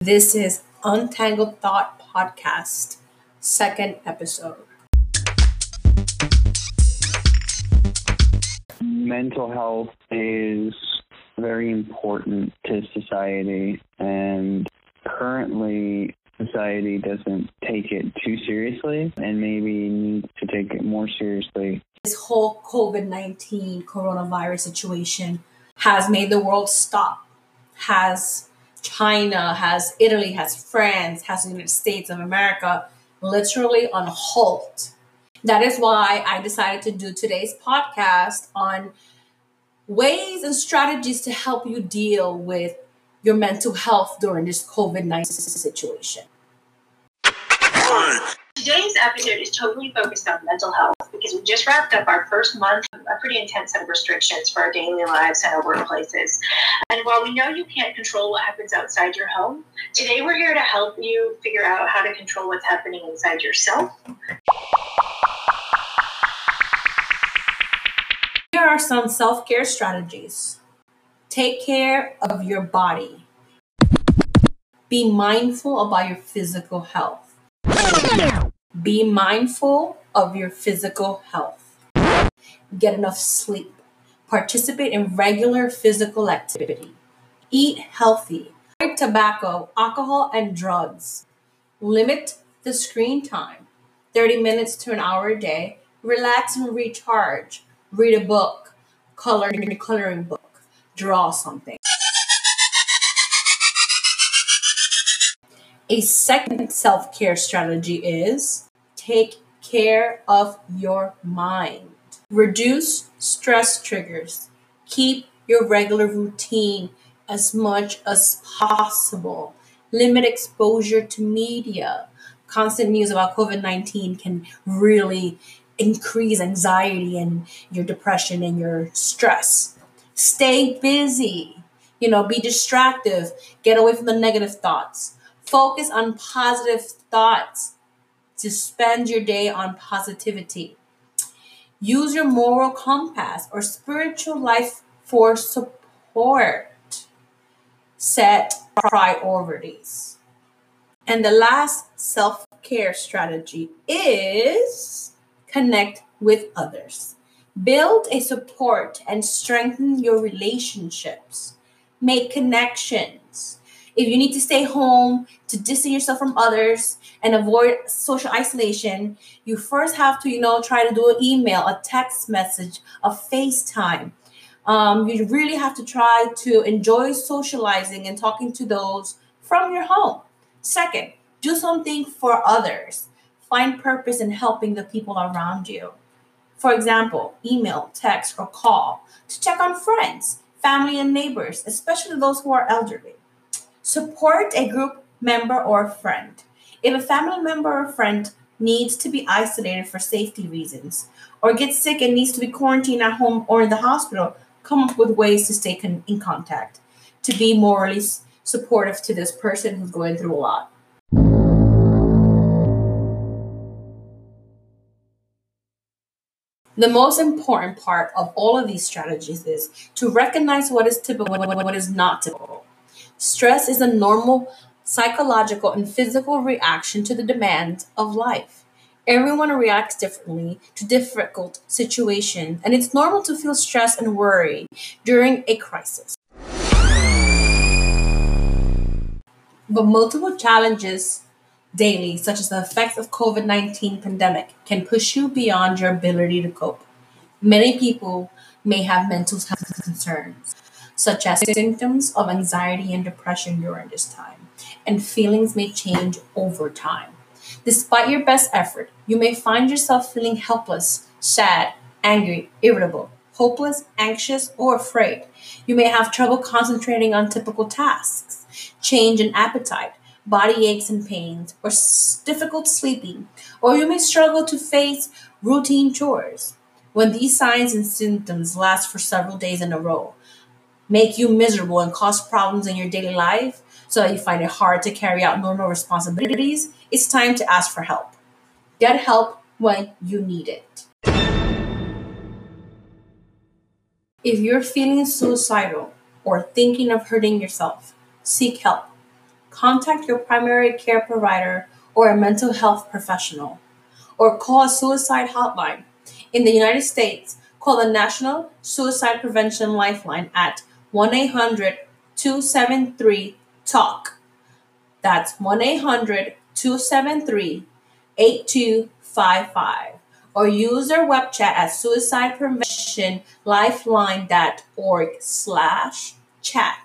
This is Untangled Thought Podcast, second episode. Mental health is very important to society, and currently, society doesn't take it too seriously and maybe needs to take it more seriously. This whole COVID 19 coronavirus situation has made the world stop, has China, has Italy, has France, has the United States of America literally on halt. That is why I decided to do today's podcast on ways and strategies to help you deal with your mental health during this COVID 19 situation. Today's episode is totally focused on mental health because we just wrapped up our first month, of a pretty intense set of restrictions for our daily lives and our workplaces. And while we know you can't control what happens outside your home, today we're here to help you figure out how to control what's happening inside yourself. Here are some self care strategies. Take care of your body. Be mindful about your physical health. Be mindful of your physical health. Get enough sleep. Participate in regular physical activity. Eat healthy. Avoid tobacco, alcohol, and drugs. Limit the screen time 30 minutes to an hour a day. Relax and recharge. Read a book. Color in your coloring book. Draw something. A second self care strategy is take care of your mind. Reduce stress triggers. Keep your regular routine as much as possible. Limit exposure to media. Constant news about COVID 19 can really increase anxiety and your depression and your stress. Stay busy. You know, be distractive. Get away from the negative thoughts. Focus on positive thoughts to spend your day on positivity. Use your moral compass or spiritual life for support. Set priorities. And the last self care strategy is connect with others. Build a support and strengthen your relationships. Make connections. If you need to stay home to distance yourself from others and avoid social isolation, you first have to, you know, try to do an email, a text message, a FaceTime. Um, you really have to try to enjoy socializing and talking to those from your home. Second, do something for others. Find purpose in helping the people around you. For example, email, text, or call to check on friends, family, and neighbors, especially those who are elderly. Support a group member or friend. If a family member or friend needs to be isolated for safety reasons, or gets sick and needs to be quarantined at home or in the hospital, come up with ways to stay con- in contact, to be morally supportive to this person who's going through a lot. The most important part of all of these strategies is to recognize what is typical and what is not typical. Stress is a normal psychological and physical reaction to the demands of life. Everyone reacts differently to difficult situations, and it's normal to feel stress and worry during a crisis. But multiple challenges daily, such as the effects of COVID-19 pandemic, can push you beyond your ability to cope. Many people may have mental health concerns, such as symptoms of anxiety and depression during this time, and feelings may change over time. Despite your best effort, you may find yourself feeling helpless, sad, angry, irritable, hopeless, anxious, or afraid. You may have trouble concentrating on typical tasks, change in appetite, body aches and pains, or s- difficult sleeping, or you may struggle to face routine chores. When these signs and symptoms last for several days in a row, make you miserable and cause problems in your daily life so that you find it hard to carry out normal responsibilities, it's time to ask for help. Get help when you need it. If you're feeling suicidal or thinking of hurting yourself, seek help. contact your primary care provider or a mental health professional, or call a suicide hotline. In the United States, call the National Suicide Prevention Lifeline at 1 800 273 TALK. That's 1 800 273 8255. Or use their web chat at suicidepreventionlifeline.org slash chat.